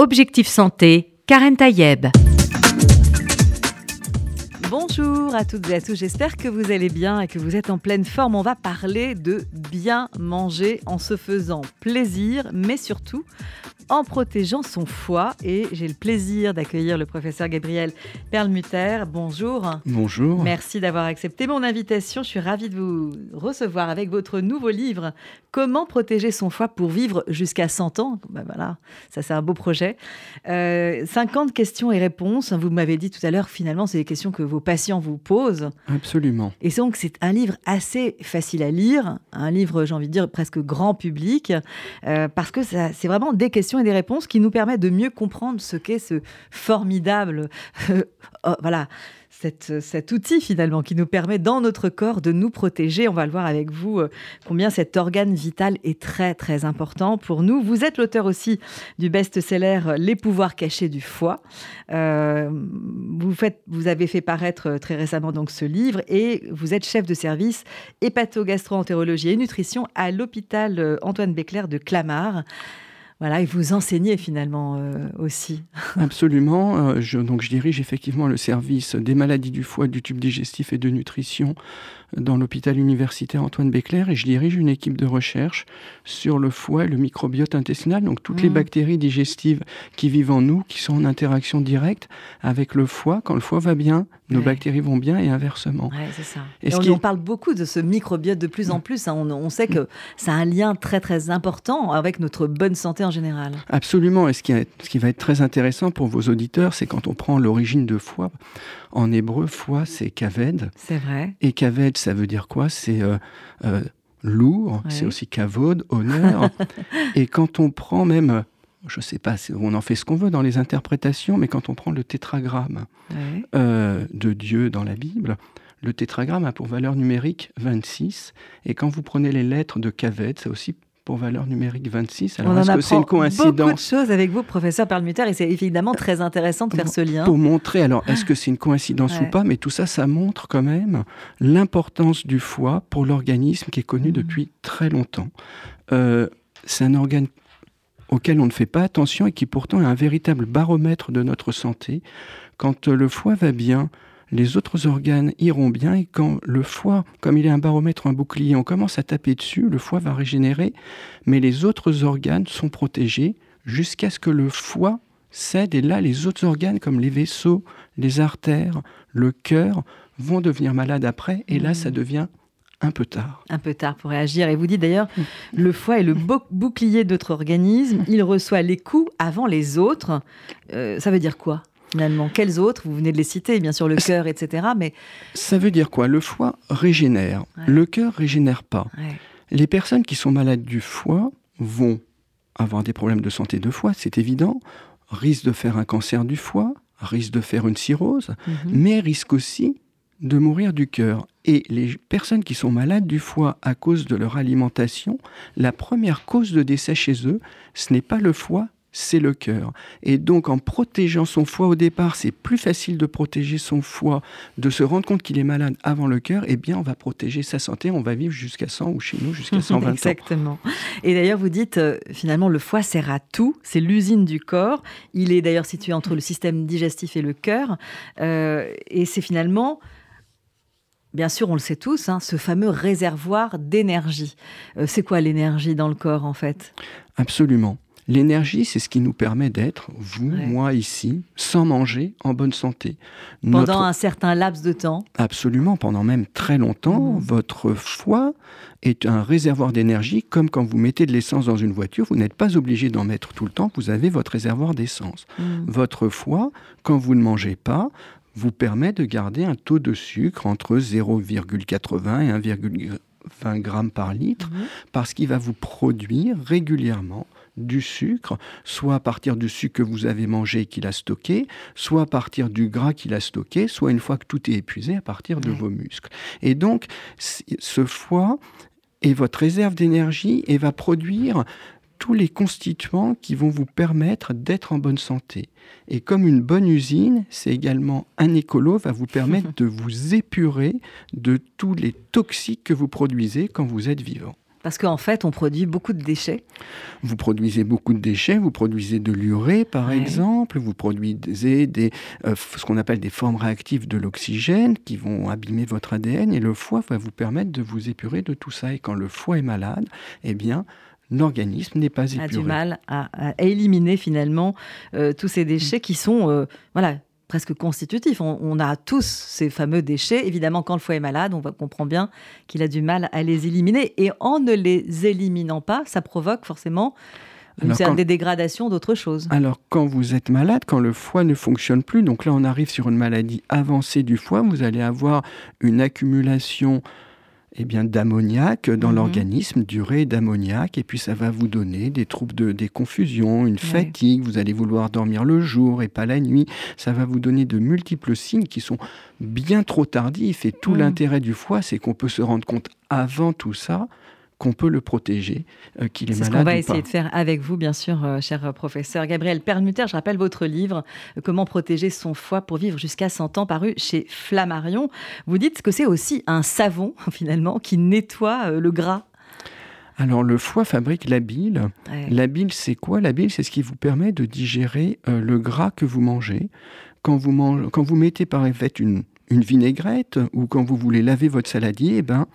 Objectif Santé, Karen Tayeb. Bonjour à toutes et à tous, j'espère que vous allez bien et que vous êtes en pleine forme. On va parler de bien manger en se faisant plaisir, mais surtout en protégeant son foie. Et j'ai le plaisir d'accueillir le professeur Gabriel Perlmutter. Bonjour. Bonjour. Merci d'avoir accepté mon invitation. Je suis ravie de vous recevoir avec votre nouveau livre Comment protéger son foie pour vivre jusqu'à 100 ans. Ben voilà, ça c'est un beau projet. 50 euh, questions et réponses. Vous m'avez dit tout à l'heure, finalement, c'est des questions que vos patients vous posent. Absolument. Et donc c'est un livre assez facile à lire, un livre, j'ai envie de dire, presque grand public, euh, parce que c'est vraiment des questions des réponses qui nous permettent de mieux comprendre ce qu'est ce formidable, euh, oh, voilà, cet outil finalement qui nous permet dans notre corps de nous protéger. On va le voir avec vous euh, combien cet organe vital est très très important pour nous. Vous êtes l'auteur aussi du best-seller euh, Les pouvoirs cachés du foie. vous avez fait paraître très récemment donc ce livre et vous êtes chef de service hépato-gastro-entérologie et nutrition à l'hôpital Antoine Béclair de Clamart. Voilà, et vous enseignez finalement euh, aussi. Absolument. Euh, donc je dirige effectivement le service des maladies du foie, du tube digestif et de nutrition dans l'hôpital universitaire Antoine Béclair et je dirige une équipe de recherche sur le foie et le microbiote intestinal, donc toutes les mmh. bactéries digestives qui vivent en nous, qui sont en interaction directe avec le foie. Quand le foie va bien, nos bactéries vont bien et inversement. c'est ça. Et, on, parle beaucoup de ce microbiote de plus en mmh. plus. Hein. On, sait que ça a un lien très très important avec notre bonne santé en général. Absolument. Et ce qui, ce qui va être très intéressant pour vos auditeurs, c'est quand on prend l'origine de foie. En hébreu, foie, c'est kaved. C'est vrai. Et kaved, ça veut dire quoi? C'est euh, euh, lourd, c'est aussi kavod, honneur. et quand on prend même, je ne sais pas, on en fait ce qu'on veut dans les interprétations, mais quand on prend le tétragramme euh, de Dieu dans la Bible, le tétragramme a pour valeur numérique 26. Et quand vous prenez les lettres de kaved, c'est aussi pour valeur numérique 26. Alors, est-ce que c'est une coïncidence beaucoup de choses avec vous, professeur Perlmutter, et c'est évidemment très intéressant de faire ce lien. Pour montrer, alors, est-ce que c'est une coïncidence ou pas Mais tout ça, ça montre quand même l'importance du foie pour l'organisme qui est connu mmh. depuis très longtemps. Euh, c'est un organe auquel on ne fait pas attention et qui pourtant est un véritable baromètre de notre santé. Quand le foie va bien, les autres organes iront bien et quand le foie, comme il est un baromètre, un bouclier, on commence à taper dessus, le foie va régénérer, mais les autres organes sont protégés jusqu'à ce que le foie cède et là les autres organes comme les vaisseaux, les artères, le cœur vont devenir malades après et là ça mmh. devient un peu tard. Un peu tard pour réagir. Et vous dites d'ailleurs, mmh. le foie est le bouclier de notre organisme. Il reçoit les coups avant les autres. Euh, ça veut dire quoi? Finalement Quels autres Vous venez de les citer, bien sûr, le cœur, etc. Mais ça veut dire quoi? Le foie régénère. Le cœur régénère pas. Les personnes qui sont malades du foie vont avoir des problèmes de santé de foie, c'est évident. Risquent de faire un cancer du foie, risquent de faire une cirrhose, mhm. mais risquent aussi de mourir du cœur. Et les personnes qui sont malades du foie à cause de leur alimentation, la première cause de décès chez eux, ce n'est pas le foie, c'est le cœur. Et donc en protégeant son foie au départ, c'est plus facile de protéger son foie, de se rendre compte qu'il est malade avant le cœur, et eh bien on va protéger sa santé, on va vivre jusqu'à 100 ou chez nous jusqu'à 120 ans. Exactement. Et d'ailleurs vous dites, euh, finalement le foie sert à tout, c'est l'usine du corps, il est d'ailleurs situé entre le système digestif et le cœur, euh, et c'est finalement... Bien sûr, on le sait tous, hein, ce fameux réservoir d'énergie. Euh, c'est quoi l'énergie dans le corps en fait? Absolument. L'énergie, c'est ce qui nous permet d'être, vous, moi, ici, sans manger, en bonne santé. Pendant un certain laps de temps Absolument, pendant même très longtemps. Mmh. Votre foie est un réservoir d'énergie, comme quand vous mettez de l'essence dans une voiture, vous n'êtes pas obligé d'en mettre tout le temps, vous avez votre réservoir d'essence. Mmh. Votre foie, quand vous ne mangez pas, vous permet de garder un taux de sucre entre 0,80 et 1,20 grammes par litre, mmh. parce qu'il va vous produire régulièrement du sucre, soit à partir du sucre que vous avez mangé et qu'il a stocké, soit à partir du gras qu'il a stocké, soit une fois que tout est épuisé à partir de vos muscles. Et donc, ce foie est votre réserve d'énergie et va produire tous les constituants qui vont vous permettre d'être en bonne santé. Et comme une bonne usine, c'est également un écolo, va vous permettre de vous épurer de tous les toxiques que vous produisez quand vous êtes vivant. Parce qu'en fait, on produit beaucoup de déchets. Vous produisez beaucoup de déchets, vous produisez de l'urée, par exemple, vous produisez des, euh, ce qu'on appelle des formes réactives de l'oxygène qui vont abîmer votre ADN, et le foie va vous permettre de vous épurer de tout ça. Et quand le foie est malade, eh bien, l'organisme n'est pas épuré. A du mal à, éliminer finalement euh, tous ces déchets qui sont, euh, voilà, presque constitutif. On, a tous ces fameux déchets. Évidemment, quand le foie est malade, on comprend bien qu'il a du mal à les éliminer. Et en ne les éliminant pas, ça provoque forcément une certaine dégradation d'autres choses. Alors, quand vous êtes malade, quand le foie ne fonctionne plus, donc là, on arrive sur une maladie avancée du foie, vous allez avoir une accumulation eh bien, d'ammoniac dans mhm. l'organisme, durée d'ammoniac, et puis ça va vous donner des troubles, de, des confusions, une fatigue, vous allez vouloir dormir le jour et pas la nuit, ça va vous donner de multiples signes qui sont bien trop tardifs, et tout mhm. l'intérêt du foie, c'est qu'on peut se rendre compte avant tout ça qu'on peut le protéger, euh, qu'il est, malade. C'est ce qu'on va essayer de faire avec vous, bien sûr, euh, cher professeur. Gabriel Permuter, je rappelle votre livre, euh, Comment protéger son foie pour vivre jusqu'à 100 ans, paru chez Flammarion. Vous dites que c'est aussi un savon, finalement, qui nettoie le gras. Alors le foie fabrique la bile. La bile, c'est quoi? La bile, c'est ce qui vous permet de digérer le gras que vous mangez. Quand vous, mangez, quand vous mettez par exemple une, une vinaigrette ou quand vous voulez laver votre saladier, eh ben,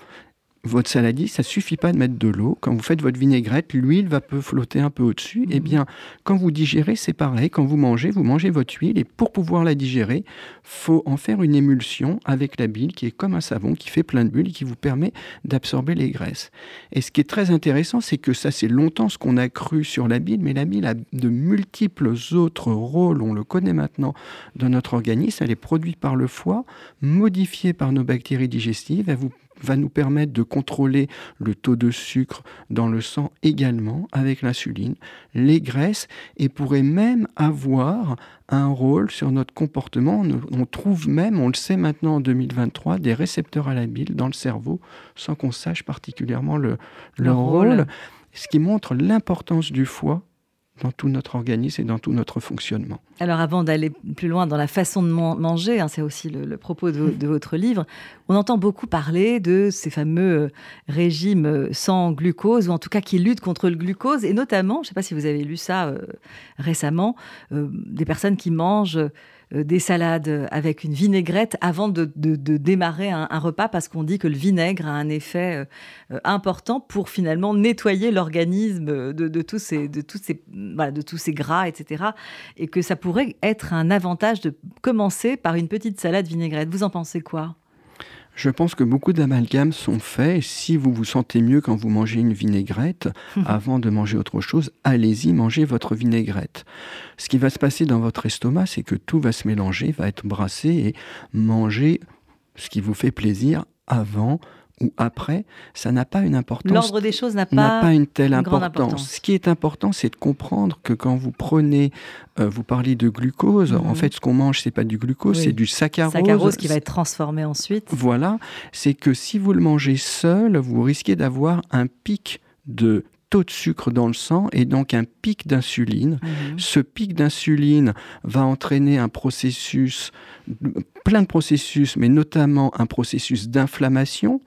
votre saladier, ça suffit pas de mettre de l'eau. Quand vous faites votre vinaigrette, l'huile va peu flotter un peu au-dessus. Eh mhm. bien, quand vous digérez, c'est pareil. Quand vous mangez, vous mangez votre huile et pour pouvoir la digérer, faut en faire une émulsion avec la bile qui est comme un savon qui fait plein de bulles et qui vous permet d'absorber les graisses. Et ce qui est très intéressant, c'est que ça, c'est longtemps ce qu'on a cru sur la bile, mais la bile a de multiples autres rôles. On le connaît maintenant dans notre organisme. Elle est produite par le foie, modifiée par nos bactéries digestives. Elle vous va nous permettre de contrôler le taux de sucre dans le sang également avec l'insuline, les graisses et pourrait même avoir un rôle sur notre comportement. On trouve même, on le sait maintenant en 2023, des récepteurs à la bile dans le cerveau sans qu'on sache particulièrement le, leur rôle, ce qui montre l'importance du foie dans tout notre organisme et dans tout notre fonctionnement. Alors avant d'aller plus loin dans la façon de manger, hein, c'est aussi le, propos de, votre livre, on entend beaucoup parler de ces fameux euh, régimes euh, sans glucose, ou en tout cas qui luttent contre le glucose, et notamment, je ne sais pas si vous avez lu ça euh, récemment, des personnes qui mangent des salades avec une vinaigrette avant de, démarrer un, repas parce qu'on dit que le vinaigre a un effet euh, important pour finalement nettoyer l'organisme de, tous ces, de, ces, de tous ces gras, etc. Et que ça pourrait être un avantage de commencer par une petite salade vinaigrette. Vous en pensez quoi? Je pense que beaucoup d'amalgames sont faits. Si vous vous sentez mieux quand vous mangez une vinaigrette, avant de manger autre chose, allez-y, mangez votre vinaigrette. Ce qui va se passer dans votre estomac, c'est que tout va se mélanger, va être brassé et manger ce qui vous fait plaisir avant ou après, ça n'a pas une importance. L'ordre des choses n'a pas, une telle importance. Ce qui est important, c'est de comprendre que quand vous prenez, euh, vous parlez de glucose, en mhm. fait, ce qu'on mange, c'est pas du glucose, c'est du saccharose. Saccharose qui va être transformé ensuite. Voilà, c'est que si vous le mangez seul, vous risquez d'avoir un pic de taux de sucre dans le sang et donc un pic d'insuline. Mhm. Ce pic d'insuline va entraîner un processus, plein de processus, mais notamment un processus d'inflammation.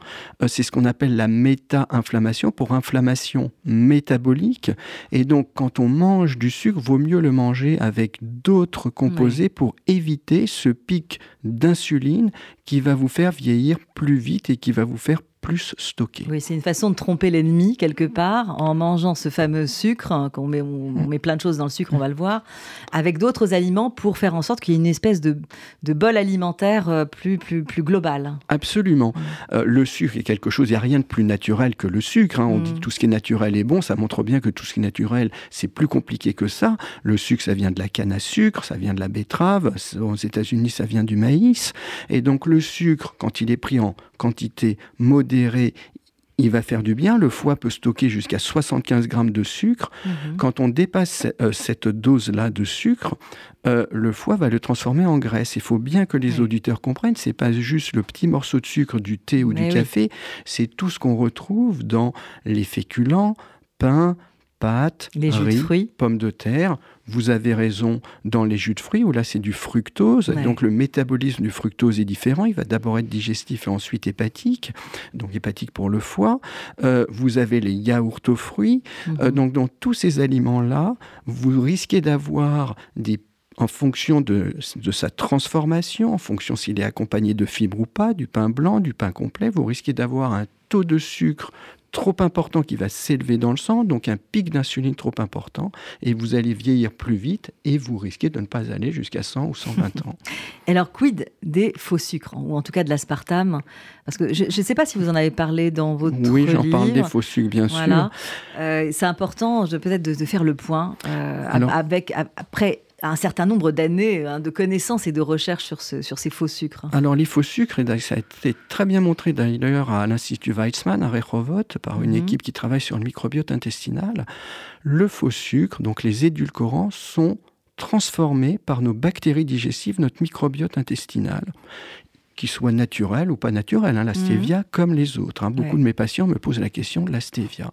Euh, c'est ce qu'on appelle la méta-inflammation pour inflammation métabolique. Et donc, quand on mange du sucre, vaut mieux le manger avec d'autres composés pour éviter ce pic d'insuline qui va vous faire vieillir plus vite et qui va vous faire plus stocké. Oui, c'est une façon de tromper l'ennemi quelque part en mangeant ce fameux sucre, hein, qu'on met, on, mm. met plein de choses dans le sucre, on va le voir, avec d'autres aliments pour faire en sorte qu'il y ait une espèce de, de bol alimentaire euh, plus, plus, plus global. Absolument. Mm. Euh, le sucre est quelque chose, il n'y a rien de plus naturel que le sucre. Hein. On dit que mm. tout ce qui est naturel est bon, ça montre bien que tout ce qui est naturel, c'est plus compliqué que ça. Le sucre, ça vient de la canne à sucre, ça vient de la betterave, aux États-Unis, ça vient du maïs. Et donc le sucre, quand il est pris en quantité modérée, il va faire du bien. Le foie peut stocker jusqu'à 75 grammes de sucre. Mhm. Quand on dépasse euh, cette dose-là de sucre, euh, le foie va le transformer en graisse. Il faut bien que les auditeurs comprennent, c'est pas juste le petit morceau de sucre du thé ou du café, c'est tout ce qu'on retrouve dans les féculents, pain, pâtes, les jus riz, de fruits. pommes de terre. Vous avez raison dans les jus de fruits où là c'est du fructose. Ouais. Donc le métabolisme du fructose est différent. Il va d'abord être digestif et ensuite hépatique. Donc hépatique pour le foie. Euh, vous avez les yaourts aux fruits. Euh, Mhm. donc dans tous ces aliments-là, vous risquez d'avoir des en fonction de, de sa transformation, en fonction s'il est accompagné de fibres ou pas, du pain blanc, du pain complet, vous risquez d'avoir un taux de sucre trop important qui va s'élever dans le sang, donc un pic d'insuline trop important, et vous allez vieillir plus vite, et vous risquez de ne pas aller jusqu'à 100 ou 120 ans. Alors, quid des faux sucres, ou en tout cas de l'aspartame? Parce que je ne sais pas si vous en avez parlé dans votre oui, j'en parle des livre. faux sucres, bien Voilà. Euh, c'est important peut-être de, de faire le point euh, Alors- avec, après un certain nombre d'années hein, de connaissances et de recherches sur, ce- sur ces faux sucres. Alors les faux sucres, ça a été très bien montré d'ailleurs à l'Institut Weizmann à Rehovot par une Mhm. équipe qui travaille sur le microbiote intestinal. Le faux sucre, donc les édulcorants, sont transformés par nos bactéries digestives, notre microbiote intestinal qu'il soit naturel ou pas naturel, hein, la stevia comme les autres. hein. Beaucoup Ouais. de mes patients me posent la question de la stevia.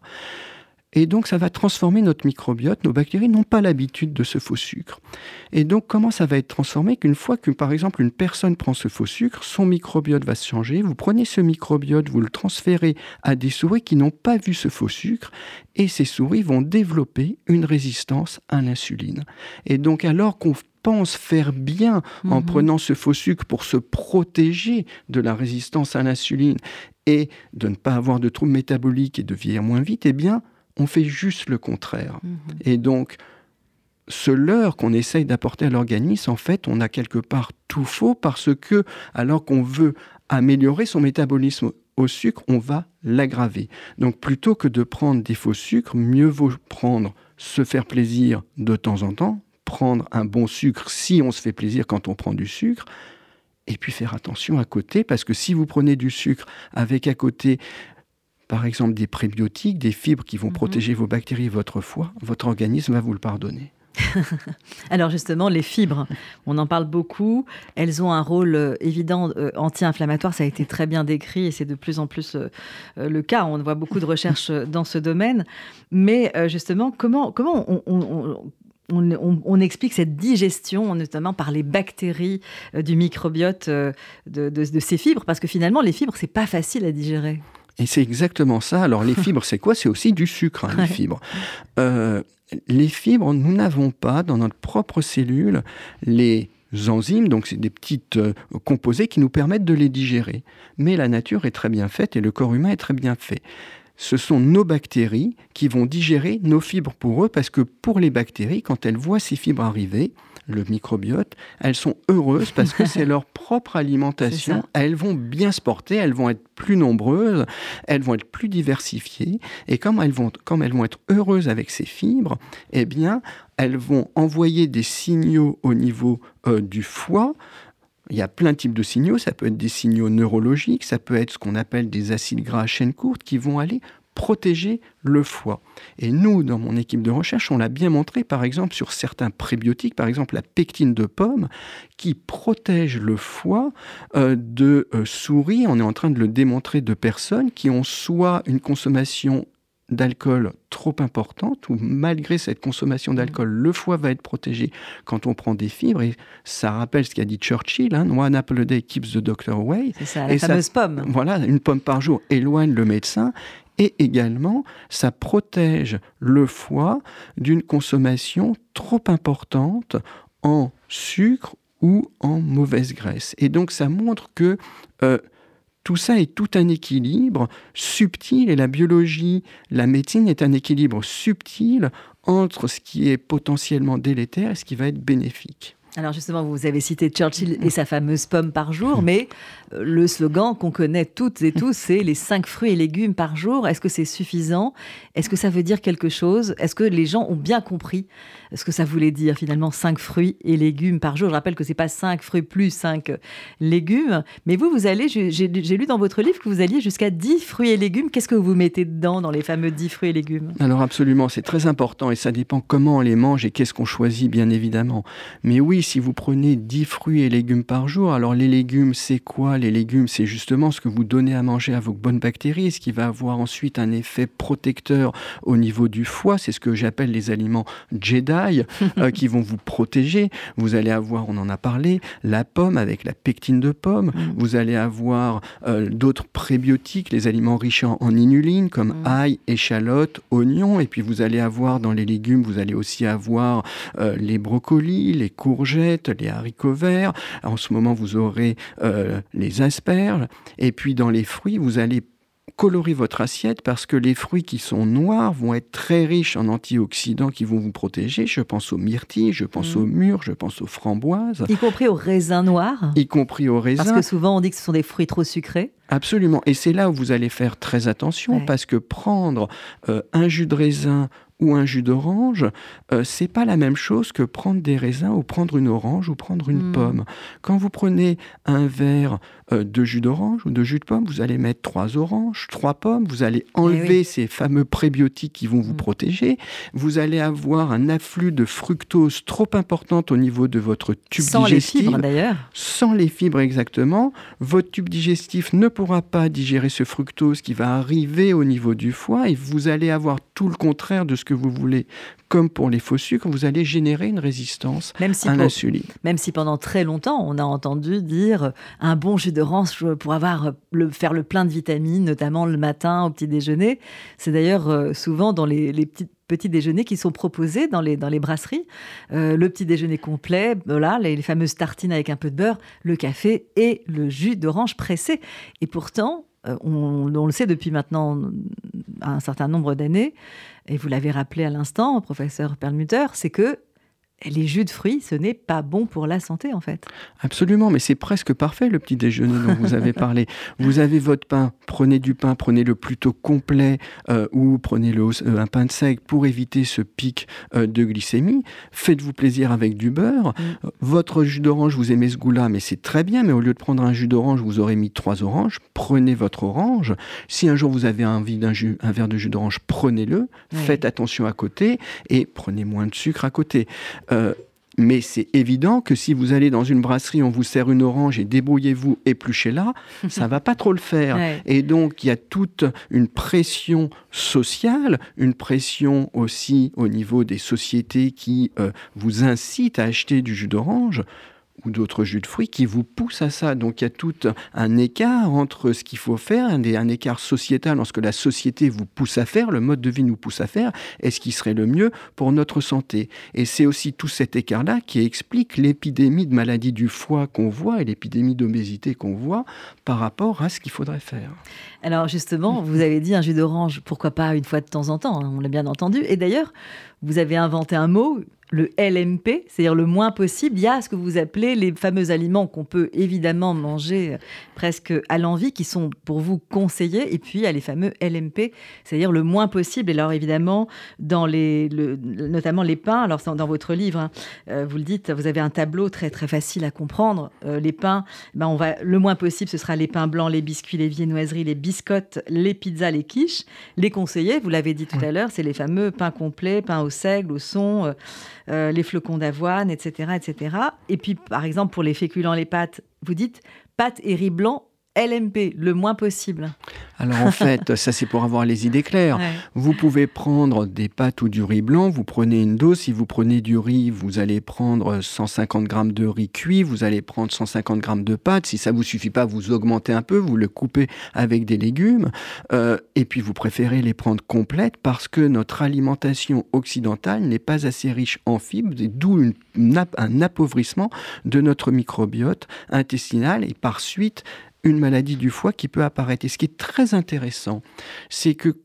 Et donc, ça va transformer notre microbiote. Nos bactéries n'ont pas l'habitude de ce faux sucre. Et donc, comment ça va être transformé Qu'une fois que, par exemple, une personne prend ce faux sucre, son microbiote va se changer. Vous prenez ce microbiote, vous le transférez à des souris qui n'ont pas vu ce faux sucre, et ces souris vont développer une résistance à l'insuline. Et donc, alors qu'on pense faire bien en Mhm. prenant ce faux sucre pour se protéger de la résistance à l'insuline et de ne pas avoir de troubles métaboliques et de vieillir moins vite, eh bien, on fait juste le contraire. Mhm. Et donc, ce leurre qu'on essaye d'apporter à l'organisme, en fait, on a quelque part tout faux parce que, alors qu'on veut améliorer son métabolisme au sucre, on va l'aggraver. Donc, plutôt que de prendre des faux sucres, mieux vaut prendre, se faire plaisir de temps en temps, prendre un bon sucre si on se fait plaisir quand on prend du sucre, et puis faire attention à côté, parce que si vous prenez du sucre avec à côté par exemple des prébiotiques, des fibres qui vont Mhm. protéger vos bactéries et votre foie, votre organisme va vous le pardonner. Alors justement, les fibres, on en parle beaucoup. Elles ont un rôle euh, évident euh, anti-inflammatoire. Ça a été très bien décrit et c'est de plus en plus euh, le cas. On voit beaucoup de recherches dans ce domaine. Mais euh, justement, comment, comment on, on- on- on- on- on explique cette digestion, notamment par les bactéries du microbiote de, de- de ces fibres? Parce que finalement, les fibres, c'est pas facile à digérer. Et c'est exactement ça. Alors les fibres, c'est quoi? C'est aussi du sucre, hein, Ouais. les fibres. Euh, les fibres, nous n'avons pas dans notre propre cellule les enzymes, donc c'est des petites euh, composés qui nous permettent de les digérer. Mais la nature est très bien faite et le corps humain est très bien fait. Ce sont nos bactéries qui vont digérer nos fibres pour eux, parce que pour les bactéries, quand elles voient ces fibres arriver, le microbiote, elles sont heureuses parce que c'est leur propre alimentation. Elles vont bien se porter, elles vont être plus nombreuses, elles vont être plus diversifiées. Et comme elles vont, comme elles vont être heureuses avec ces fibres, eh bien, elles vont envoyer des signaux au niveau euh, du foie. Il y a plein de types de signaux. Ça peut être des signaux neurologiques, ça peut être ce qu'on appelle des acides gras à chaîne courte qui vont aller protéger le foie. Et nous, dans mon équipe de recherche, on l'a bien montré, par exemple, sur certains prébiotiques, par exemple la pectine de pomme, qui protège le foie euh, de euh, souris. On est en train de le démontrer de personnes qui ont soit une consommation d'alcool trop importante, ou malgré cette consommation d'alcool, le foie va être protégé quand on prend des fibres. Et ça rappelle ce qu'a dit Churchill, hein, One apple a day keeps the doctor away. C'est ça, la Et ça- fameuse pomme. Voilà, une pomme par jour éloigne le médecin. Et également, ça protège le foie d'une consommation trop importante en sucre ou en mauvaise graisse. Et donc, ça montre que euh, tout ça est tout un équilibre subtil et la biologie, la médecine est un équilibre subtil entre ce qui est potentiellement délétère et ce qui va être bénéfique. Alors justement, vous avez cité Churchill et sa fameuse pomme par jour, mais euh, le slogan qu'on connaît toutes et tous, c'est les cinq fruits et légumes par jour. Est-ce que c'est suffisant? Est-ce que ça veut dire quelque chose? Est-ce que les gens ont bien compris ce que ça voulait dire finalement cinq fruits et légumes par jour? Je rappelle que c'est pas cinq fruits plus cinq légumes, mais vous, vous allez, j'ai lu dans votre livre que vous alliez jusqu'à 10 fruits et légumes. Qu'est-ce que vous mettez dedans dans les fameux 10 fruits et légumes? Alors absolument, c'est très important et ça dépend comment on les mange et qu'est-ce qu'on choisit, bien évidemment. Mais oui, si vous prenez 10 fruits et légumes par jour, alors les légumes, c'est quoi? Légumes, c'est justement ce que vous donnez à manger à vos bonnes bactéries, ce qui va avoir ensuite un effet protecteur au niveau du foie. C'est ce que j'appelle les aliments Jedi, euh, qui vont vous protéger. Vous allez avoir, on en a parlé, la pomme avec la pectine de pomme. Mm. Vous allez avoir euh, d'autres prébiotiques, les aliments riches en, inuline, comme mm. ail, échalote, oignon. Et puis vous allez avoir dans les légumes, vous allez aussi avoir euh, les brocolis, les courgettes, les haricots verts. En ce moment, vous aurez les asperges. Et puis dans les fruits, vous allez colorer votre assiette parce que les fruits qui sont noirs vont être très riches en antioxydants qui vont vous protéger. Je pense aux myrtilles, je pense mmh. aux mûres, je pense aux framboises. Y compris aux raisins noirs Y compris aux raisins. Parce que souvent on dit que ce sont des fruits trop sucrés. Absolument. Et c'est là où vous allez faire très attention parce que prendre euh, un jus de raisin ou un jus d'orange, euh, c'est pas la même chose que prendre des raisins ou prendre une orange ou prendre une hmm. pomme. Quand vous prenez un verre euh, de jus d'orange ou de jus de pomme, vous allez mettre trois oranges, trois pommes, vous allez eh enlever ces fameux prébiotiques qui vont vous hmm. protéger, vous allez avoir un afflux de fructose trop importante au niveau de votre tube digestif. Sans les fibres d'ailleurs. Sans les fibres exactement. Votre tube digestif ne pourra pas digérer ce fructose qui va arriver au niveau du foie et vous allez avoir tout le contraire de ce que vous voulez. Comme pour les faux sucres, vous allez générer une résistance à l'insuline. Même si pendant très longtemps, on a entendu dire un bon jus d'orange pour avoir le, faire le plein de vitamines, notamment le matin au petit déjeuner. C'est d'ailleurs euh, souvent dans les, petits petits déjeuners qui sont proposés dans les, dans les brasseries. Euh, le petit déjeuner complet, voilà, les, fameuses tartines avec un peu de beurre, le café et le jus d'orange pressé. Et pourtant, on, on, le sait depuis maintenant un certain nombre d'années, et vous l'avez rappelé à l'instant, professeur Perlmutter, c'est que les jus de fruits, ce n'est pas bon pour la santé en fait. Absolument, mais c'est presque parfait le petit déjeuner dont vous avez parlé. Vous avez votre pain, prenez du pain, prenez le plutôt complet euh, ou prenez le, euh, un pain de seigle pour éviter ce pic euh, de glycémie. Faites-vous plaisir avec du beurre. Mm. Votre jus d'orange, vous aimez ce goût-là, mais c'est très bien, mais au lieu de prendre un jus d'orange, vous aurez mis trois oranges. Prenez votre orange. Si un jour vous avez envie d'un jus, un verre de jus d'orange, prenez-le. Faites attention à côté et prenez moins de sucre à côté. Euh, mais c'est évident que si vous allez dans une brasserie, on vous sert une orange et débrouillez-vous, épluchez-la, ça va pas trop le faire. Et donc, il y a toute une pression sociale, une pression aussi au niveau des sociétés qui euh, vous incitent à acheter du jus d'orange ou d'autres jus de fruits qui vous poussent à ça. Donc il y a tout un écart entre ce qu'il faut faire, un, un écart sociétal entre ce que la société vous pousse à faire, le mode de vie nous pousse à faire, et ce qui serait le mieux pour notre santé. Et c'est aussi tout cet écart-là qui explique l'épidémie de maladie du foie qu'on voit et l'épidémie d'obésité qu'on voit par rapport à ce qu'il faudrait faire. Alors justement, vous avez dit un jus d'orange, pourquoi pas une fois de temps en temps, hein, on l'a bien entendu. Et d'ailleurs, vous avez inventé un mot, le LMP, c'est-à-dire le moins possible. Il y a ce que vous appelez les fameux aliments qu'on peut évidemment manger presque à l'envie, qui sont pour vous conseillés, et puis il y a les fameux LMP, c'est-à-dire le moins possible. Et alors évidemment, dans les, notamment les pains, alors dans votre livre, hein, euh, vous le dites, vous avez un tableau très très facile à comprendre. Euh, les pains, ben on va le moins possible, ce sera les pains blancs, les biscuits, les viennoiseries, les biscottes, les pizzas, les quiches. Les conseillés, vous l'avez dit tout à l'heure, c'est les fameux pains complets, pains au seigle, au son. Euh, les flocons d'avoine, etc., etc. Et puis, par exemple, pour les féculents, les pâtes, vous dites pâtes et riz blanc LMP, le moins possible. Alors en fait, ça c'est pour avoir les idées claires. Vous pouvez prendre des pâtes ou du riz blanc, vous prenez une dose. Si vous prenez du riz, vous allez prendre 150 grammes de riz cuit, vous allez prendre 150 grammes de pâtes. Si ça vous suffit pas, vous augmentez un peu, vous le coupez avec des légumes. Euh, et puis vous préférez les prendre complètes parce que notre alimentation occidentale n'est pas assez riche en fibres, d'où un appauvrissement de notre microbiote intestinal et par suite une maladie du foie qui peut apparaître. Et ce qui est très intéressant, c'est que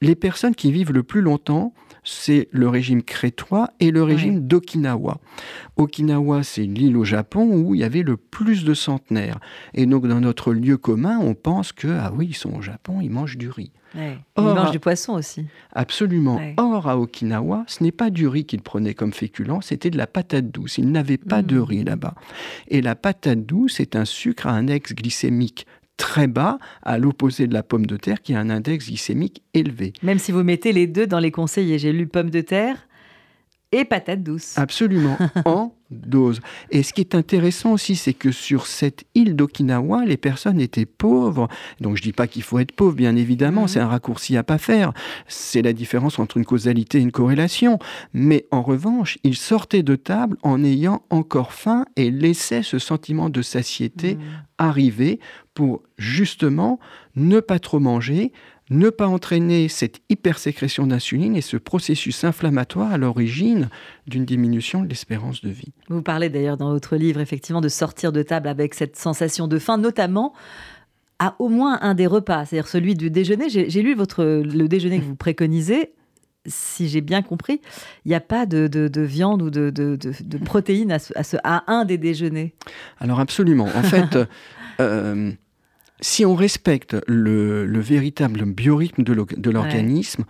les personnes qui vivent le plus longtemps, c'est le régime crétois et le régime d'Okinawa. Okinawa, c'est l'île au Japon où il y avait le plus de centenaires. Et donc, dans notre lieu commun, on pense que, ah oui, ils sont au Japon, ils mangent du riz. ils mangent du poisson aussi. Absolument. Or, à Okinawa, ce n'est pas du riz qu'ils prenaient comme féculent, c'était de la patate douce. Ils n'avaient pas de hmm. riz là-bas. Et la patate douce est un sucre à index glycémique très bas, à l'opposé de la pomme de terre qui a un index glycémique élevé. Même si vous mettez les deux dans les conseillers, j'ai lu pomme de terre, et patates douces. Absolument, en dose. Et ce qui est intéressant aussi, c'est que sur cette île d'Okinawa, les personnes étaient pauvres. Donc je dis pas qu'il faut être pauvre, bien évidemment, mhm. c'est un raccourci à pas faire. C'est la différence entre une causalité et une corrélation. Mais en revanche, ils sortaient de table en ayant encore faim et laissaient ce sentiment de satiété mhm. arriver pour justement ne pas trop manger, ne pas entraîner cette hypersécrétion d'insuline et ce processus inflammatoire à l'origine d'une diminution de l'espérance de vie. Vous parlez d'ailleurs dans votre livre effectivement de sortir de table avec cette sensation de faim, notamment à au moins un des repas, c'est-à-dire celui du déjeuner. J'ai lu votre, le déjeuner que vous préconisez. Si j'ai bien compris, il n'y a pas de, viande ou de, de protéines à, ce, à, un des déjeuners. Alors absolument. En fait, euh, si on respecte le, véritable biorhythme de l'organisme,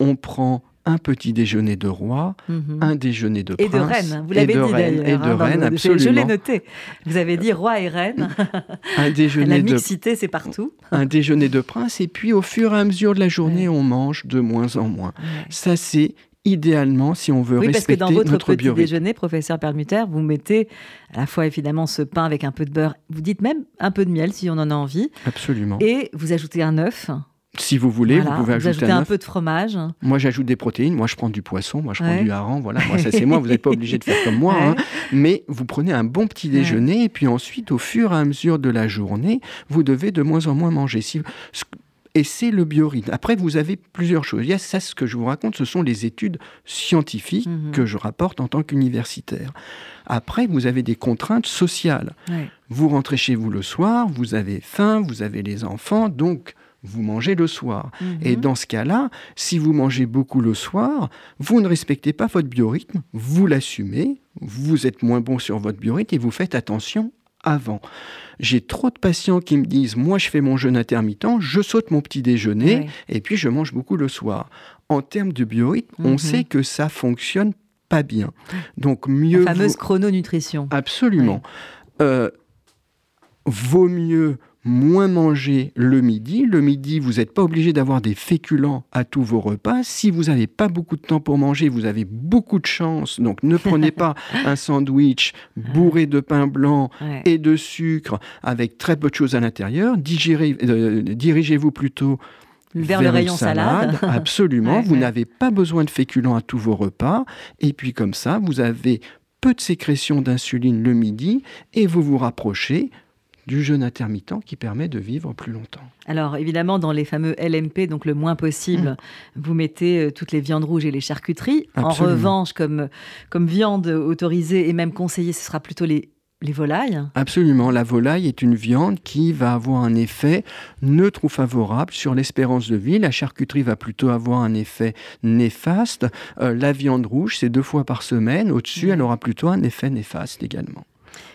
on prend un petit déjeuner de roi, mhm. un déjeuner de prince. Et de reine, vous l'avez dit d'ailleurs. Et de hein, reine, absolument. Je l'ai noté. Vous avez dit roi et reine. un déjeuner la mixité, c'est partout. Un déjeuner de prince, et puis au fur et à mesure de la journée, on mange de moins en moins. Ça, c'est idéalement, si on veut oui, respecter parce que dans votre petit déjeuner, professeur Perlmutter, vous mettez à la fois évidemment ce pain avec un peu de beurre, vous dites même un peu de miel si on en a envie. Absolument. Et vous ajoutez un œuf. Si vous voulez, vous pouvez vous ajouter un, un, peu de fromage. Moi, j'ajoute des protéines. Moi, je prends du poisson. Moi, je prends du hareng. Voilà, moi, ça c'est moi. Vous n'êtes pas obligé de faire comme moi. Hein. Mais vous prenez un bon petit déjeuner et puis ensuite, au fur et à mesure de la journée, vous devez de moins en moins manger. Si, et c'est le biorhythme. Après, vous avez plusieurs choses. Il y a ça, ce que je vous raconte, ce sont les études scientifiques mhm. que je rapporte en tant qu'universitaire. Après, vous avez des contraintes sociales. Vous rentrez chez vous le soir, vous avez faim, vous avez les enfants, donc vous mangez le soir. Mhm. Et dans ce cas-là, si vous mangez beaucoup le soir, vous ne respectez pas votre biorhythme, vous l'assumez, vous êtes moins bon sur votre biorhythme et vous faites attention avant. J'ai trop de patients qui me disent Moi, je fais mon jeûne intermittent, je saute mon petit déjeuner et puis je mange beaucoup le soir. En termes de biorhythme, on mhm. sait que ça fonctionne pas bien. Donc, mieux. La fameuse chrononutrition. Absolument. Euh, vaut mieux moins manger le midi. Le midi, vous n'êtes pas obligé d'avoir des féculents à tous vos repas. Si vous n'avez pas beaucoup de temps pour manger, vous avez beaucoup de chance. Donc ne prenez pas un sandwich bourré de pain blanc et de sucre avec très peu de choses à l'intérieur. Euh, dirigez-vous plutôt vers, le rayon salade. Absolument. vous n'avez pas besoin de féculents à tous vos repas. Et puis comme ça, vous avez peu de sécrétion d'insuline le midi et vous vous rapprochez du jeûne intermittent qui permet de vivre plus longtemps. Alors évidemment, dans les fameux LMP, donc le moins possible, mmh. vous mettez euh, toutes les viandes rouges et les charcuteries. En revanche, comme, comme viande autorisée et même conseillée, ce sera plutôt les, les volailles Absolument. La volaille est une viande qui va avoir un effet neutre ou favorable sur l'espérance de vie. La charcuterie va plutôt avoir un effet néfaste. Euh, la viande rouge, c'est deux fois par semaine. Au-dessus, mmh. elle aura plutôt un effet néfaste également.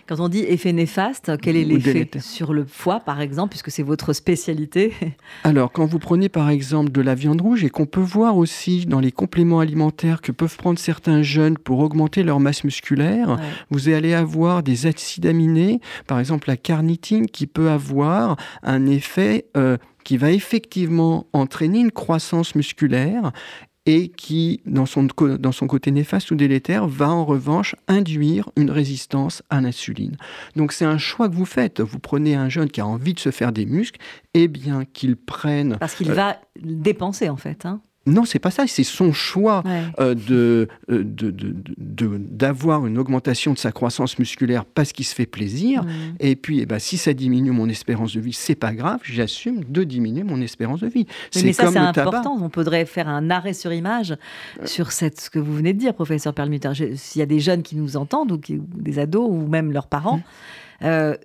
Quand on dit effet néfaste, quel est l'effet sur le foie, par exemple, puisque c'est votre spécialité Alors, quand vous prenez par exemple de la viande rouge et qu'on peut voir aussi dans les compléments alimentaires que peuvent prendre certains jeunes pour augmenter leur masse musculaire, vous allez avoir des acides aminés, par exemple la carnitine, qui peut avoir un effet euh, qui va effectivement entraîner une croissance musculaire et qui, dans son, dans son côté néfaste ou délétère, va en revanche induire une résistance à l'insuline. Donc c'est un choix que vous faites. Vous prenez un jeune qui a envie de se faire des muscles, et eh bien qu'il prenne... Parce qu'il euh, va dépenser en fait. Hein. Non, c'est pas ça. C'est son choix euh, de, d'avoir une augmentation de sa croissance musculaire parce qu'il se fait plaisir. Mm. Et puis, eh ben, si ça diminue mon espérance de vie, c'est pas grave. J'assume de diminuer mon espérance de vie. mais ça, c'est important. On pourrait faire un arrêt sur image sur cette, ce que vous venez de dire, professeur Perlmutter. S'il y a des jeunes qui nous entendent ou, des ados ou même leurs parents, mm. euh,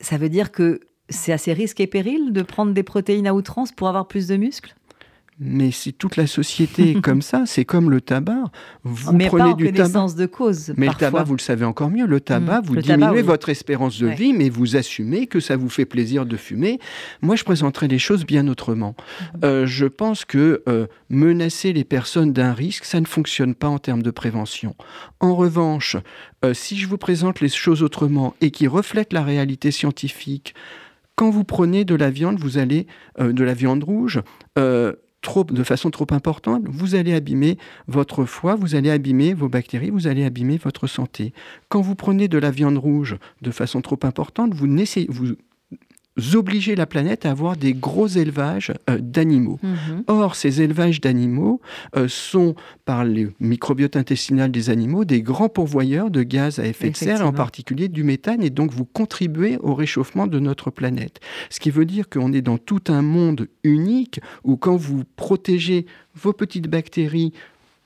ça veut dire que c'est assez risque et péril de prendre des protéines à outrance pour avoir plus de muscles? Mais si toute la société est comme ça, c'est comme le tabac. Vous mais prenez pas en du tabac. de cause. Mais le tabac, vous le savez encore mieux. Le tabac, mmh. vous diminuez votre espérance de vie, mais vous assumez que ça vous fait plaisir de fumer. Moi, je présenterai les choses bien autrement. Mmh. Euh, je pense que euh, menacer les personnes d'un risque, ça ne fonctionne pas en termes de prévention. En revanche, euh, si je vous présente les choses autrement et qui reflètent la réalité scientifique, quand vous prenez de la viande, vous allez de la viande rouge trop, de façon trop importante, vous allez abîmer votre foie, vous allez abîmer vos bactéries, vous allez abîmer votre santé. Quand vous prenez de la viande rouge de façon trop importante, vous, vous obliger la planète à avoir des gros élevages euh, d'animaux. Mhm. Or, ces élevages d'animaux euh, sont, par le microbiote intestinal des animaux, des grands pourvoyeurs de gaz à effet de serre, en particulier du méthane, et donc vous contribuez au réchauffement de notre planète. Ce qui veut dire qu'on est dans tout un monde unique où quand vous protégez vos petites bactéries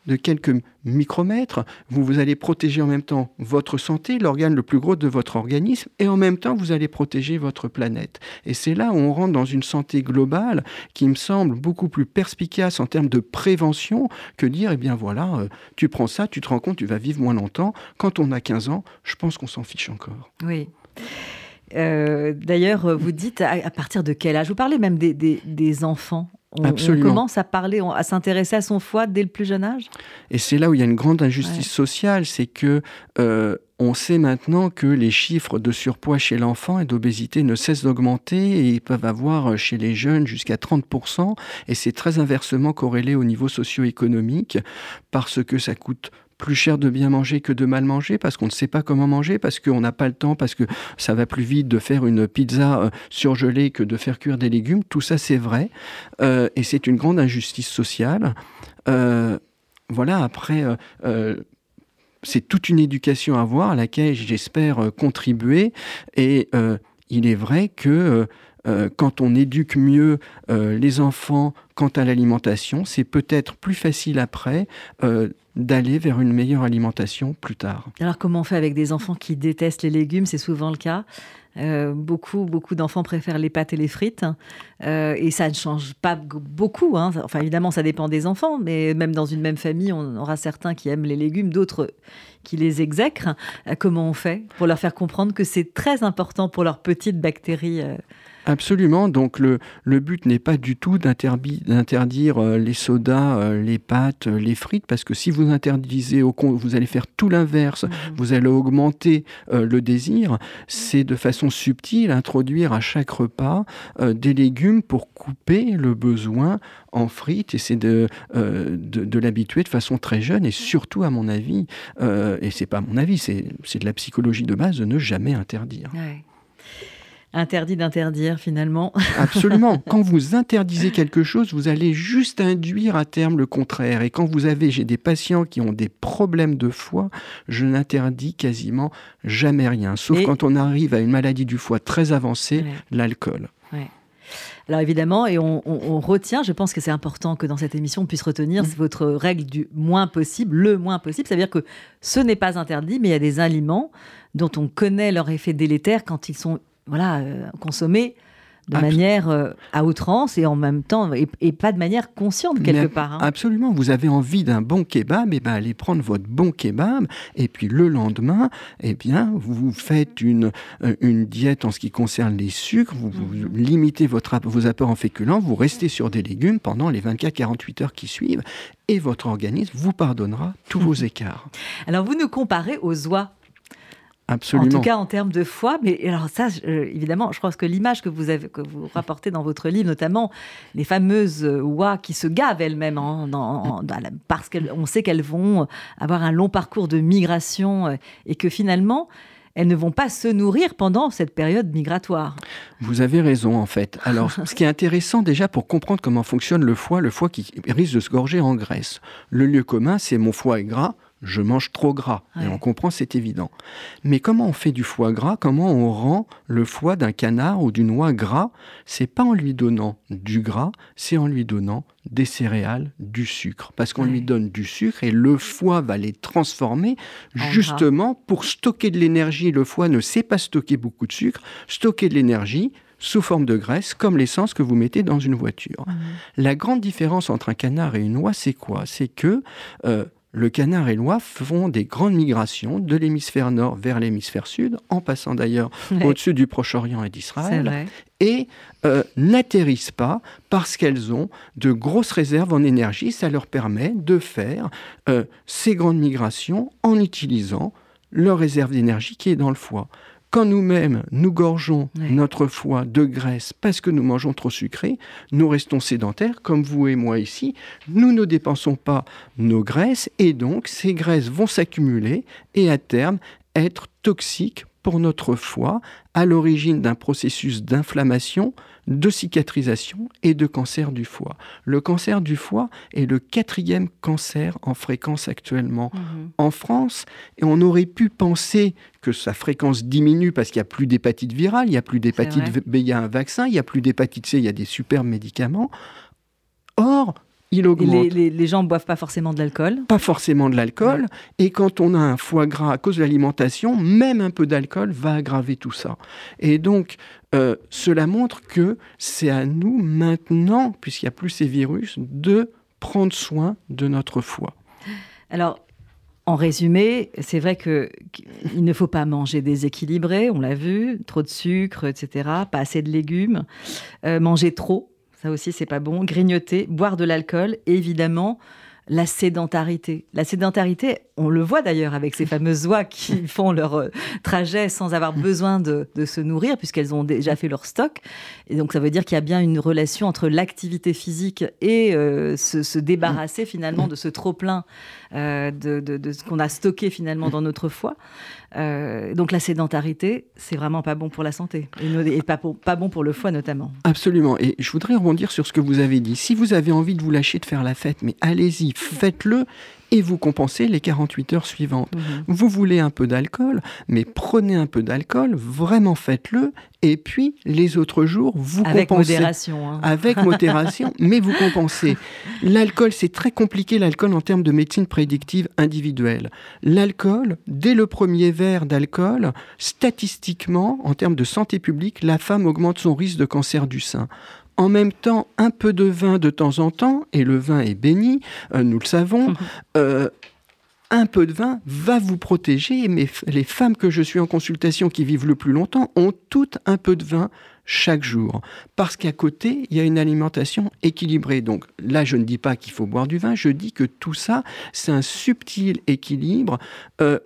de quelques micromètres, vous, vous allez protéger en même temps votre santé, l'organe le plus gros de votre organisme, et en même temps vous allez protéger votre planète. Et c'est là où on rentre dans une santé globale qui me semble beaucoup plus perspicace en termes de prévention que dire, eh bien voilà, euh, tu prends ça, tu te rends compte, tu vas vivre moins longtemps. Quand on a 15 ans, je pense qu'on s'en fiche encore. Oui. Euh, d'ailleurs, vous dites à, partir de quel âge? Vous parlez même des, des enfants. On, commence à parler, à s'intéresser à son foie dès le plus jeune âge? Et c'est là où il y a une grande injustice sociale, c'est que euh, on sait maintenant que les chiffres de surpoids chez l'enfant et d'obésité ne cessent d'augmenter et ils peuvent avoir euh, chez les jeunes jusqu'à 30%. Et c'est très inversement corrélé au niveau socio-économique parce que ça coûte plus cher de bien manger que de mal manger parce qu'on ne sait pas comment manger, parce qu'on n'a pas le temps, parce que ça va plus vite de faire une pizza euh, surgelée que de faire cuire des légumes. Tout ça, c'est vrai. Euh, et c'est une grande injustice sociale. Euh, voilà, après, c'est toute une éducation à avoir à laquelle j'espère contribuer. Et il est vrai que quand on éduque mieux les enfants quant à l'alimentation, c'est peut-être plus facile après d'aller vers une meilleure alimentation plus tard. Alors comment on fait avec des enfants qui détestent les légumes? C'est souvent le cas. Euh, beaucoup, beaucoup d'enfants préfèrent les pâtes et les frites. Euh, et ça ne change pas beaucoup. Hein. Enfin, évidemment, ça dépend des enfants, mais même dans une même famille, on aura certains qui aiment les légumes, d'autres qui les exècrent. Euh, comment on fait pour leur faire comprendre que c'est très important pour leurs petites bactéries Absolument. Donc le, le but n'est pas du tout d'interdire euh, les sodas, euh, les pâtes, euh, les frites, parce que si vous interdisez, au vous allez faire tout l'inverse. Mhm. Vous allez augmenter le désir. C'est de façon subtile introduire à chaque repas des légumes pour couper le besoin en frites et c'est de, de, l'habituer de façon très jeune et surtout à mon avis, et c'est pas mon avis, c'est de la psychologie de base de ne jamais interdire interdit d'interdire finalement. Absolument. Quand vous interdisez quelque chose, vous allez juste induire à terme le contraire. Et quand vous avez, j'ai des patients qui ont des problèmes de foie, je n'interdis quasiment jamais rien, sauf quand on arrive à une maladie du foie très avancée, l'alcool. Alors évidemment, et on, retient, je pense que c'est important que dans cette émission on puisse retenir mm. votre règle du moins possible, le moins possible. C'est-à-dire que ce n'est pas interdit, mais il y a des aliments dont on connaît leur effet délétère quand ils sont voilà, euh, consommer de manière euh, à outrance et en même temps, et, pas de manière consciente quelque part. Hein. Absolument, vous avez envie d'un bon kebab, et eh ben allez prendre votre bon kebab, et puis le lendemain, eh bien, vous faites une, euh, une diète en ce qui concerne les sucres, vous, mhm. limitez votre, vos apports en féculents, vous restez sur des légumes pendant les 24-48 heures qui suivent, et votre organisme vous pardonnera tous vos écarts. Alors vous nous comparez aux oies Absolument. En tout cas, en termes de foi. Mais alors ça, évidemment, je pense que l'image que vous avez, que vous rapportez dans votre livre, notamment les fameuses oies qui se gavent elles-mêmes, hein, parce qu'on sait qu'elles vont avoir un long parcours de migration euh, et que finalement, elles ne vont pas se nourrir pendant cette période migratoire. Vous avez raison, en fait. Alors, ce qui est intéressant déjà pour comprendre comment fonctionne le foie, le foie qui risque de se gorger en graisse. Le lieu commun, c'est mon foie est gras, je mange trop gras. Et on comprend, c'est évident. Mais comment on fait du foie gras? Comment on rend le foie d'un canard ou d'une oie gras? C'est pas en lui donnant du gras, c'est en lui donnant des céréales, du sucre. Parce qu'on lui donne du sucre et le foie va les transformer justement pour stocker de l'énergie. Le foie ne sait pas stocker beaucoup de sucre. Stocker de l'énergie, sous forme de graisse, comme l'essence que vous mettez dans une voiture. Mmh. La grande différence entre un canard et une oie, c'est quoi? C'est que euh, le canard et l'oie font des grandes migrations de l'hémisphère nord vers l'hémisphère sud, en passant d'ailleurs au-dessus du Proche-Orient et d'Israël, et euh, n'atterrissent pas parce qu'elles ont de grosses réserves en énergie. Ça leur permet de faire euh, ces grandes migrations en utilisant leur réserve d'énergie qui est dans le foie quand nous-mêmes nous gorgeons notre foie de graisse parce que nous mangeons trop sucré, nous restons sédentaires, comme vous et moi ici. Nous ne dépensons pas nos graisses et donc ces graisses vont s'accumuler et à terme être toxiques pour notre foie, à l'origine d'un processus d'inflammation, de cicatrisation et de cancer du foie. Le cancer du foie est le quatrième cancer en fréquence actuellement mhm. en France et on aurait pu penser que sa fréquence diminue parce qu'il n'y a plus d'hépatite virale, il n'y a plus d'hépatite B, il y a un vaccin, il n'y a plus d'hépatite C, il y a des super médicaments. Or, les, gens ne boivent pas forcément de l'alcool Pas forcément de l'alcool. Et quand on a un foie gras à cause de l'alimentation, même un peu d'alcool va aggraver tout ça. Et donc, euh, cela montre que c'est à nous maintenant, puisqu'il n'y a plus ces virus, de prendre soin de notre foie. Alors, en résumé, c'est vrai qu'il ne faut pas manger déséquilibré, on l'a vu, trop de sucre, etc., pas assez de légumes, euh, manger trop, ça aussi c'est pas bon, grignoter, boire de l'alcool et évidemment la sédentarité. La sédentarité, on le voit d'ailleurs avec ces fameuses oies qui font leur euh, trajet sans avoir besoin de, se nourrir puisqu'elles ont déjà fait leur stock. Et donc ça veut dire qu'il y a bien une relation entre l'activité physique et euh, se, débarrasser finalement de ce trop-plein euh, de, de, ce qu'on a stocké finalement dans notre foie. Euh, donc la sédentarité, c'est vraiment pas bon pour la santé et, pas, pas, bon pour le foie notamment. Absolument. Et je voudrais rebondir sur ce que vous avez dit. Si vous avez envie de vous lâcher de faire la fête, mais allez-y, faites-le et vous compensez les 48 heures suivantes. Mhm. Vous voulez un peu d'alcool, mais prenez un peu d'alcool, vraiment faites-le, et puis les autres jours, vous Avec compensez. Modération, hein. Avec modération. mais vous compensez. L'alcool, c'est très compliqué, l'alcool, en termes de médecine prédictive individuelle. L'alcool, dès le premier verre d'alcool, statistiquement, en termes de santé publique, la femme augmente son risque de cancer du sein en même temps un peu de vin de temps en temps, et le vin est béni, euh, nous le savons, euh, un peu de vin va vous protéger, mais les femmes que je suis en consultation qui vivent le plus longtemps ont toutes un peu de vin chaque jour. Parce qu'à côté, il y a une alimentation équilibrée. Donc là, je ne dis pas qu'il faut boire du vin, je dis que tout ça, c'est un subtil équilibre. Euh,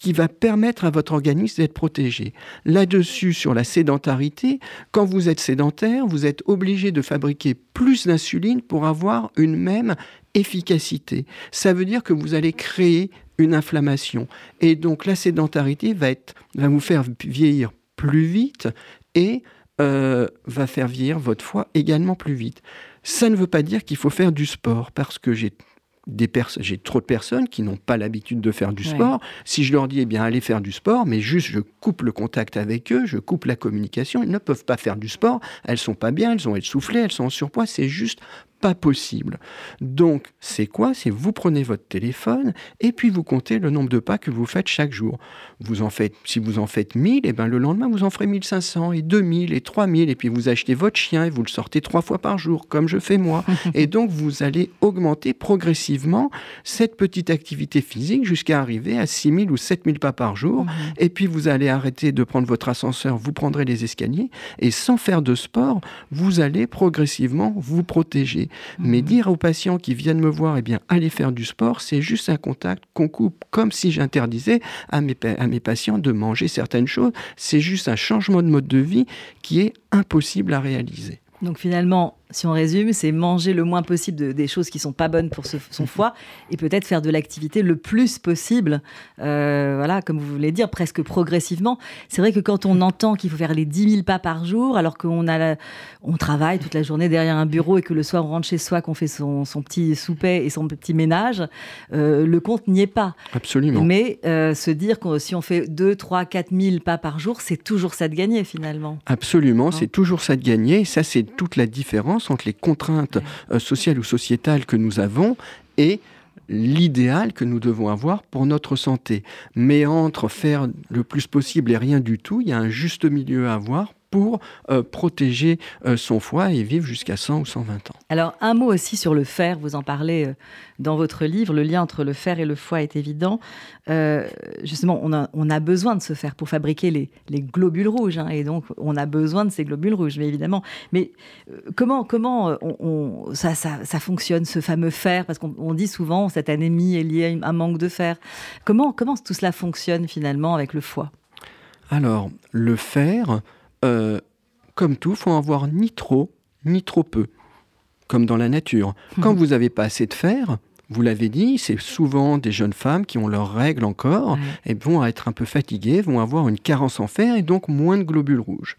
qui va permettre à votre organisme d'être protégé. Là-dessus, sur la sédentarité, quand vous êtes sédentaire, vous êtes obligé de fabriquer plus d'insuline pour avoir une même efficacité. Ça veut dire que vous allez créer une inflammation. Et donc la sédentarité va, vous faire vieillir plus vite et euh, va faire vieillir votre foie également plus vite. Ça ne veut pas dire qu'il faut faire du sport, parce que j'ai j'ai trop de personnes qui n'ont pas l'habitude de faire du sport. Si je leur dis, eh bien, allez faire du sport, mais juste je coupe le contact avec eux, je coupe la communication, ils ne peuvent pas faire du sport, elles sont pas bien, elles ont essoufflé, elles sont en surpoids, c'est juste pas possible. Donc, c'est quoi? C'est vous prenez votre téléphone et puis vous comptez le nombre de pas que vous faites chaque jour. Vous en faites, si vous en faites 1000, et eh ben le lendemain, vous en ferez 1500 et 2000 et 3000 et puis vous achetez votre chien et vous le sortez trois fois par jour, comme je fais moi. et donc, vous allez augmenter progressivement cette petite activité physique jusqu'à arriver à 6000 ou 7000 pas par jour. Mhm. Et puis, vous allez arrêter de prendre votre ascenseur, vous prendrez les escaliers et sans faire de sport, vous allez progressivement vous protéger. Mais mhm. dire aux patients qui viennent me voir, eh bien, allez faire du sport, c'est juste un contact qu'on coupe, comme si j'interdisais à mes, à mes patients de manger certaines choses. C'est juste un changement de mode de vie qui est impossible à réaliser. Donc finalement, si on résume, c'est manger le moins possible des choses qui sont pas bonnes pour son foie et peut-être faire de l'activité le plus possible, euh, voilà, comme vous voulez dire, presque progressivement. C'est vrai que quand on entend qu'il faut faire les 10 000 pas par jour, alors qu'on a on travaille toute la journée derrière un bureau et que le soir on rentre chez soi, qu'on fait son, petit souper et son petit ménage, euh, le compte n'y est pas. Absolument. Mais euh, se dire que si on fait 2, 3, 4 000 pas par jour, c'est toujours ça de gagner finalement. Absolument, hein? c'est toujours ça de gagner. Ça, c'est toute la différence entre les contraintes euh, sociales ou sociétales que nous avons et l'idéal que nous devons avoir pour notre santé. Mais entre faire le plus possible et rien du tout, il y a un juste milieu à avoir pour euh, protéger euh, son foie et vivre jusqu'à 100 ou 120 ans. Alors un mot aussi sur le fer, vous en parlez euh, dans votre livre, le lien entre le fer et le foie est évident. justement, on a, on a, besoin de ce fer pour fabriquer les, les globules rouges, hein, et donc on a besoin de ces globules rouges, mais évidemment. Mais comment, comment on, ça, ça, ça, fonctionne, ce fameux fer? Parce qu'on dit souvent cette anémie est liée à un manque de fer. Comment, comment tout cela fonctionne finalement avec le foie? Alors, le fer, euh, comme tout, faut en avoir ni trop, ni trop peu, comme dans la nature. Quand vous n'avez pas assez de fer, vous l'avez dit, c'est souvent des jeunes femmes qui ont leurs règles encore et vont être un peu fatiguées, vont avoir une carence en fer et donc moins de globules rouges.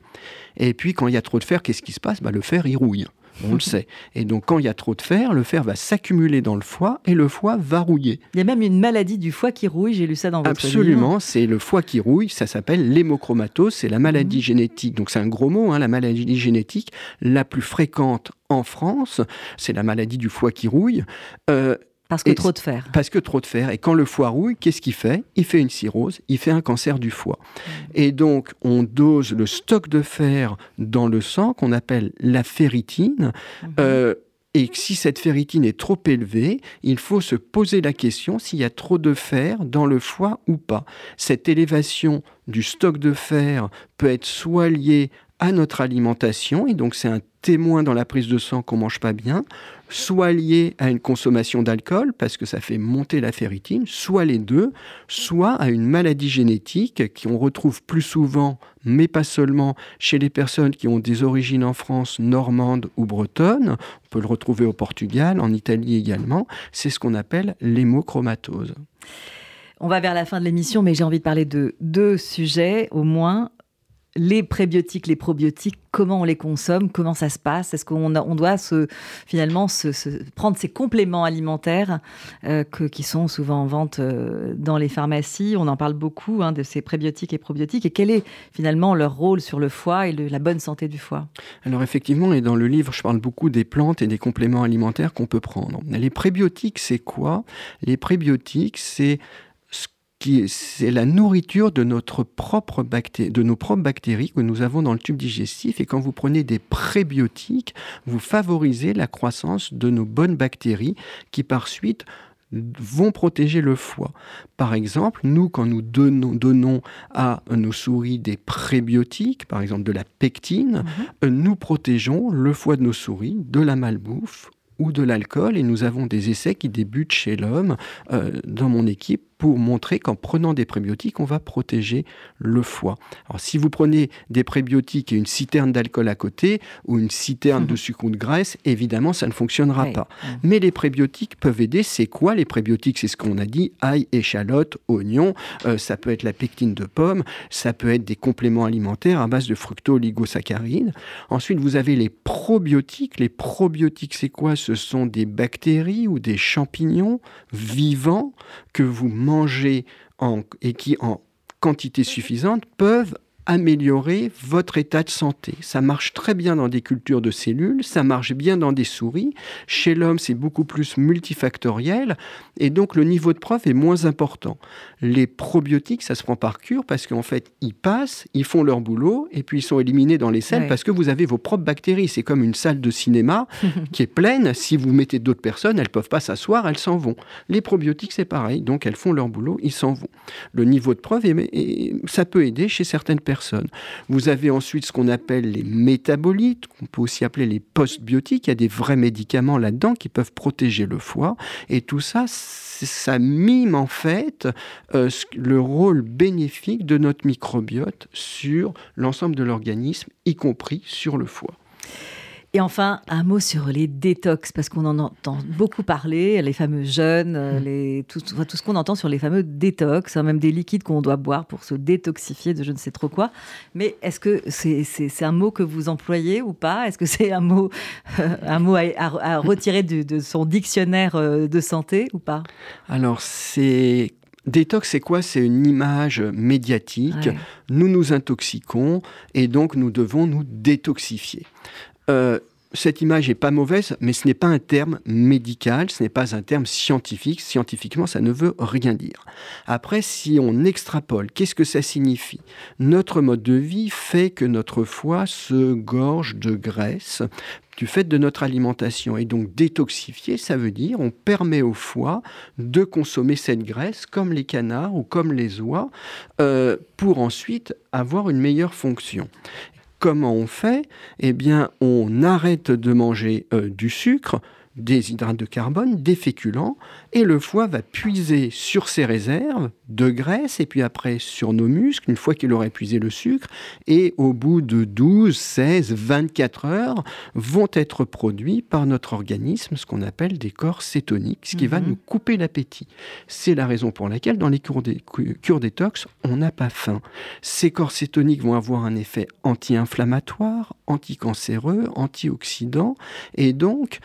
Et puis quand il y a trop de fer, qu'est-ce qui se passe? Bah, Le fer, il rouille. On le sait. Et donc, quand il y a trop de fer, le fer va s'accumuler dans le foie et le foie va rouiller. Il y a même une maladie du foie qui rouille, j'ai lu ça dans votre Absolument, c'est le foie qui rouille, ça s'appelle l'hémochromatose, c'est la maladie mmh. génétique. Donc, c'est un gros mot, hein, la maladie génétique la plus fréquente en France, c'est la maladie du foie qui rouille. Euh, parce que trop de fer. Parce que trop de fer. Et quand le foie rouille, qu'est-ce qu'il fait? Il fait une cirrhose, il fait un cancer du foie. Mmh. Et donc, on dose le stock de fer dans le sang, qu'on appelle la ferritine. Mmh. Euh, et si cette ferritine est trop élevée, il faut se poser la question s'il y a trop de fer dans le foie ou pas. Cette élévation du stock de fer peut être soit liée à notre alimentation, et donc c'est un témoin dans la prise de sang qu'on mange pas bien, soit lié à une consommation d'alcool, parce que ça fait monter la ferritine, soit les deux, soit à une maladie génétique qu'on retrouve plus souvent, mais pas seulement, chez les personnes qui ont des origines en France, normandes ou bretonnes, on peut le retrouver au Portugal, en Italie également, c'est ce qu'on appelle l'hémochromatose. On va vers la fin de l'émission, mais j'ai envie de parler de deux sujets au moins les prébiotiques, les probiotiques, comment on les consomme, comment ça se passe? Est-ce qu'on on doit se, finalement se, prendre ces compléments alimentaires euh, qui sont souvent en vente euh, dans les pharmacies? On en parle beaucoup hein, de ces prébiotiques et probiotiques. Et quel est finalement leur rôle sur le foie et la bonne santé du foie? Alors effectivement, et dans le livre, je parle beaucoup des plantes et des compléments alimentaires qu'on peut prendre. Les prébiotiques, c'est quoi? Les prébiotiques, c'est c'est la nourriture de, notre propre de nos propres bactéries que nous avons dans le tube digestif. Et quand vous prenez des prébiotiques, vous favorisez la croissance de nos bonnes bactéries qui par suite vont protéger le foie. Par exemple, nous, quand nous donnons, donnons à nos souris des prébiotiques, par exemple de la pectine, mhm. nous protégeons le foie de nos souris de la malbouffe ou de l'alcool et nous avons des essais qui débutent chez l'homme euh, dans mon équipe pour montrer qu'en prenant des prébiotiques, on va protéger le foie. Alors si vous prenez des prébiotiques et une citerne d'alcool à côté ou une citerne de sucre ou de graisse, évidemment, ça ne fonctionnera pas. Mais les prébiotiques peuvent aider. C'est quoi les prébiotiques? C'est ce qu'on a dit, ail, échalote, oignon, euh, ça peut être la pectine de pomme, ça peut être des compléments alimentaires à base de fructo-oligosaccharides. Ensuite, vous avez les probiotiques. Les probiotiques, c'est quoi? Ce sont des bactéries ou des champignons vivants que vous mangez manger et qui, en quantité suffisante, peuvent améliorer votre état de santé. Ça marche très bien dans des cultures de cellules, ça marche bien dans des souris. Chez l'homme, c'est beaucoup plus multifactoriel et donc le niveau de preuve est moins important. Les probiotiques, ça se prend par cure parce qu'en fait, ils passent, ils font leur boulot et puis ils sont éliminés dans les selles parce que vous avez vos propres bactéries. C'est comme une salle de cinéma qui est pleine. Si vous mettez d'autres personnes, elles peuvent pas s'asseoir, elles s'en vont. Les probiotiques, c'est pareil. Donc elles font leur boulot, ils s'en vont. Le niveau de preuve, est, ça peut aider chez certaines personnes vous avez ensuite ce qu'on appelle les métabolites, qu'on peut aussi appeler les postbiotiques. Il y a des vrais médicaments là-dedans qui peuvent protéger le foie. Et tout ça, ça mime en fait euh, le rôle bénéfique de notre microbiote sur l'ensemble de l'organisme, y compris sur le foie. Et enfin, un mot sur les détox, parce qu'on en entend beaucoup parler, les fameux jeûnes, euh, mm. les, tout, tout ce qu'on entend sur les fameux détox, hein, même des liquides qu'on doit boire pour se détoxifier de je ne sais trop quoi. Mais est-ce que c'est un mot que vous employez ou pas? Est-ce que c'est un mot, euh, un mot à, retirer de, son dictionnaire euh, de santé ou pas? Alors, c'est Détox, c'est quoi? C'est une image médiatique. Nous nous intoxiquons et donc nous devons nous détoxifier. Euh, cette image n'est pas mauvaise, mais ce n'est pas un terme médical, ce n'est pas un terme scientifique. Scientifiquement, ça ne veut rien dire. Après, si on extrapole, qu'est-ce que ça signifie? Notre mode de vie fait que notre foie se gorge de graisse du fait de notre alimentation. Et donc détoxifier, ça veut dire on permet au foie de consommer cette graisse comme les canards ou comme les oies euh, pour ensuite avoir une meilleure fonction. Comment on fait? Eh bien, on arrête de manger euh, du sucre, des hydrates de carbone, des féculents, et le foie va puiser sur ses réserves de graisse, et puis après sur nos muscles, une fois qu'il aura épuisé le sucre, et au bout de 12, 16, 24 heures, vont être produits par notre organisme ce qu'on appelle des corps cétoniques, ce qui va mhm. nous couper l'appétit. C'est la raison pour laquelle dans les cures, des, cures détox, on n'a pas faim. Ces corps cétoniques vont avoir un effet anti-inflammatoire, anti-cancéreux, antioxydant, et donc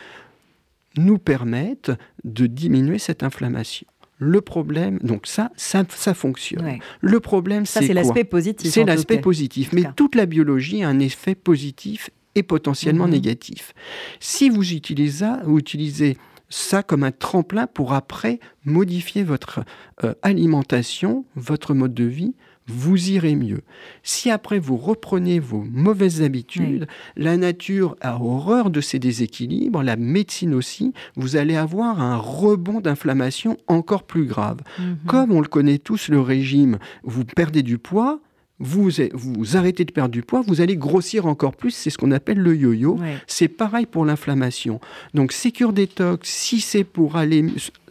nous permettent de diminuer cette inflammation. Le problème, donc ça, ça, ça fonctionne. Le problème, c'est c'est l'aspect positif. C'est l'aspect positif. Mais toute la biologie a un effet positif et potentiellement mhm. négatif. Si vous utilisez, vous utilisez ça comme un tremplin pour après modifier votre euh, alimentation, votre mode de vie, vous irez mieux. Si après vous reprenez vos mauvaises habitudes, la nature a horreur de ces déséquilibres, la médecine aussi, vous allez avoir un rebond d'inflammation encore plus grave. Mhm. Comme on le connaît tous, le régime, vous perdez du poids, vous, vous arrêtez de perdre du poids, vous allez grossir encore plus, c'est ce qu'on appelle le yo-yo. C'est pareil pour l'inflammation. Donc, ces cures détox, si c'est pour aller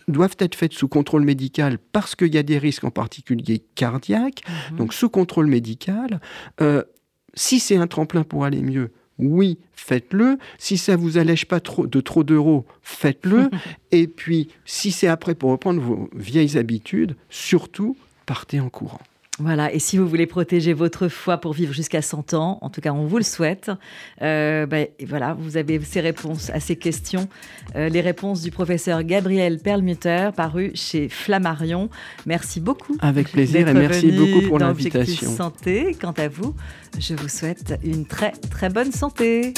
doivent être faites sous contrôle médical parce qu'il y a des risques en particulier cardiaques, mhm. donc sous contrôle médical. Euh, si c'est un tremplin pour aller mieux, oui, faites-le. Si ça vous allège pas trop, de trop d'euros, faites-le. Et puis, si c'est après pour reprendre vos vieilles habitudes, surtout, partez en courant. Voilà, et si vous voulez protéger votre foi pour vivre jusqu'à 100 ans, en tout cas on vous le souhaite, euh, ben, voilà, vous avez ces réponses à ces questions, euh, les réponses du professeur Gabriel Perlmutter, paru chez Flammarion. Merci beaucoup. Avec plaisir et merci beaucoup pour l'invitation. Santé. Quant à vous, je vous souhaite une très très bonne santé.